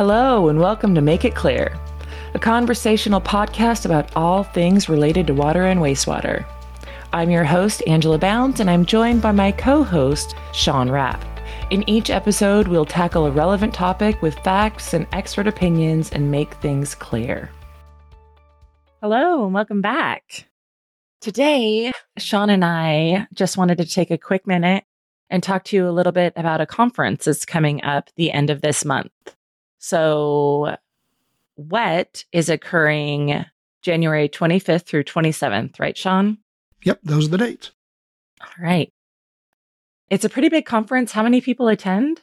Hello, and welcome to Make It Clear, a conversational podcast about all things related to water and wastewater. I'm your host, Angela Bounds, and I'm joined by my co host, Sean Rapp. In each episode, we'll tackle a relevant topic with facts and expert opinions and make things clear. Hello, and welcome back. Today, Sean and I just wanted to take a quick minute and talk to you a little bit about a conference that's coming up the end of this month. So, WWETT is occurring January 25th through 27th, right, Sean? Yep, those are the dates. All right. It's a pretty big conference. How many people attend?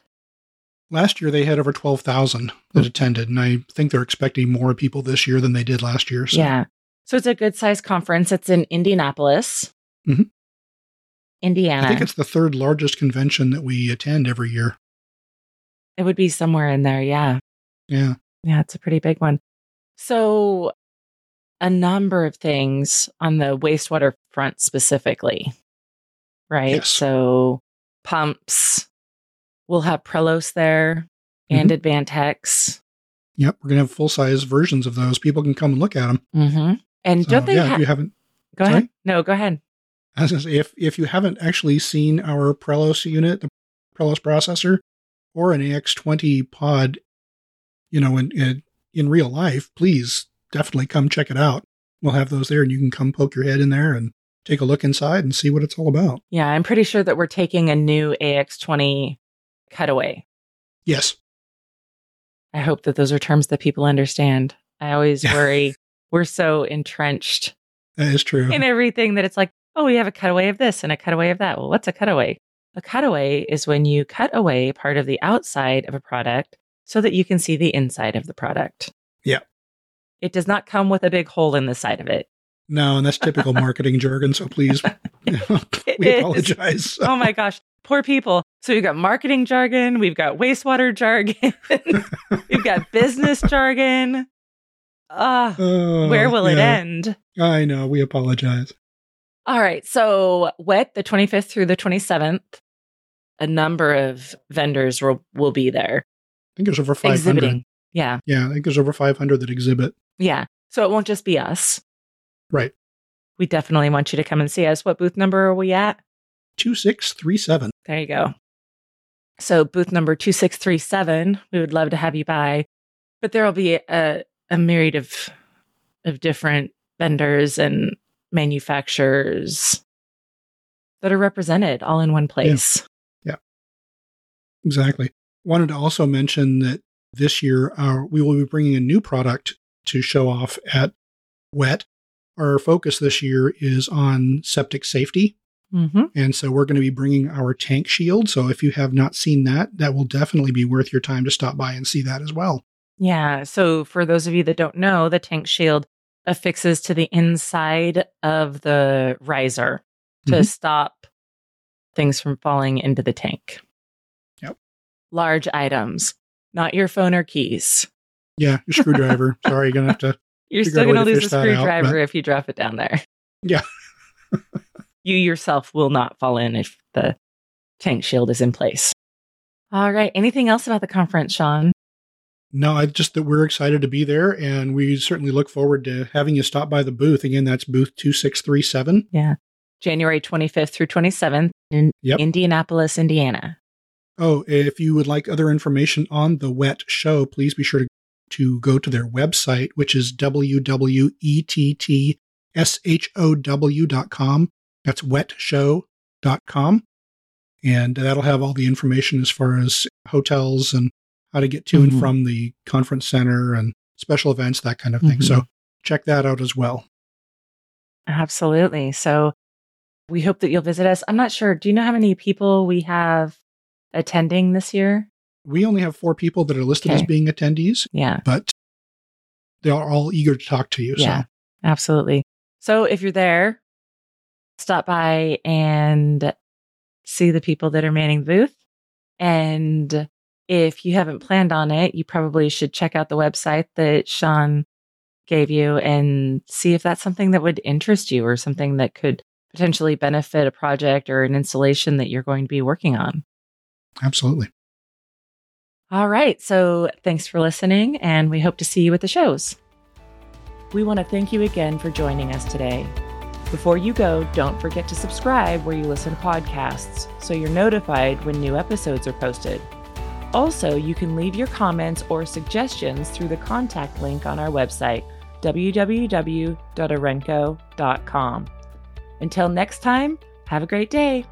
Last year they had over 12,000 that attended, and I think they're expecting more people this year than they did last year. So. Yeah. So it's a good sized conference. It's in Indianapolis, Mhm. Indiana. I think it's the third largest convention that we attend every year. it would be somewhere in there. Yeah. Yeah. Yeah. It's a pretty big one. So, a number of things on the wastewater front specifically, right? Yes. So, pumps. We'll have Prelos there and Advantex. Yep. We're going to have full size versions of those. People can come and look at them. Mm-hmm. And So, don't they yeah, ha- if you haven't, go sorry? ahead? No, go ahead. I was going to say, if, if you haven't actually seen our Prelos unit, the Prelos processor, or an AX20 pod, you know, in, in, in real life, please definitely come check it out. We'll have those there and you can come poke your head in there and take a look inside and see what it's all about. Yeah, I'm pretty sure that we're taking a new AX20 cutaway. Yes. I hope that those are terms that people understand. I always worry we're so entrenched That is true. in everything that it's like, oh, we have a cutaway of this and a cutaway of that. Well, what's a cutaway? A cutaway is when you cut away part of the outside of a product so that you can see the inside of the product. Yeah. It does not come with a big hole in the side of it. No, and that's typical marketing jargon. So please, we apologize. Oh my gosh, poor people. So we've got marketing jargon, we've got wastewater jargon, we've got business jargon. Ah, oh, where will it end? I know. We apologize. All right. So, WWETT, the 25th through the 27th, a number of vendors will, will be there think there's over 500. exhibiting. Yeah. Yeah, I think there's over 500 that exhibit. Yeah. So, it won't just be us. Right. We definitely want you to come and see us. What booth number are we at? 2637. There you go. So, booth number 2637, we would love to have you by. But there will be a, a myriad of, of different vendors and manufacturers that are represented all in one place. Yeah. Exactly. Wanted to also mention that this year our, we will be bringing a new product to show off at WWETT. Our focus this year is on septic safety. Mm-hmm. And so we're going to be bringing our tank shield. So if you have not seen that, that will definitely be worth your time to stop by and see that as well. Yeah. So for those of you that don't know, the tank shield affixes to the inside of the riser to Mhm. stop things from falling into the tank. Large items, not your phone or keys. Yeah, your screwdriver. Sorry, you're going to have to. You're still out a way going to to lose the that out, screwdriver but- if you drop it down there. Yeah. you yourself will not fall in if the tank shield is in place. All right. Anything else about the conference, Sean? No, I just that we're excited to be there and we certainly look forward to having you stop by the booth. Again, that's booth 2637. Yeah. January 25th through 27th in Yep. Indianapolis, Indiana. Oh, if you would like other information on the WWETT show, please be sure to, to go to their website, which is WWETTshow.com. That's WWETTshow.com. And that'll have all the information as far as hotels and how to get to Mhm. and from the conference center and special events, that kind of thing. Mhm. So check that out as well. Absolutely. So we hope that you'll visit us. I'm not sure. Do you know how many people we have attending this year? We only have four people that are listed as being attendees, Yeah. but they are all eager to talk to you. Yeah. So Absolutely. So if you're there, stop by and see the people that are manning the booth. And if you haven't planned on it, you probably should check out the website that Sean gave you and see if that's something that would interest you or something that could potentially benefit a project or an installation that you're going to be working on. Absolutely. All right. So thanks for listening, and we hope to see you at the shows. We want to thank you again for joining us today. Before you go, don't forget to subscribe where you listen to podcasts so you're notified when new episodes are posted. Also, you can leave your comments or suggestions through the contact link on our website, www.orenco.com. Until next time, have a great day.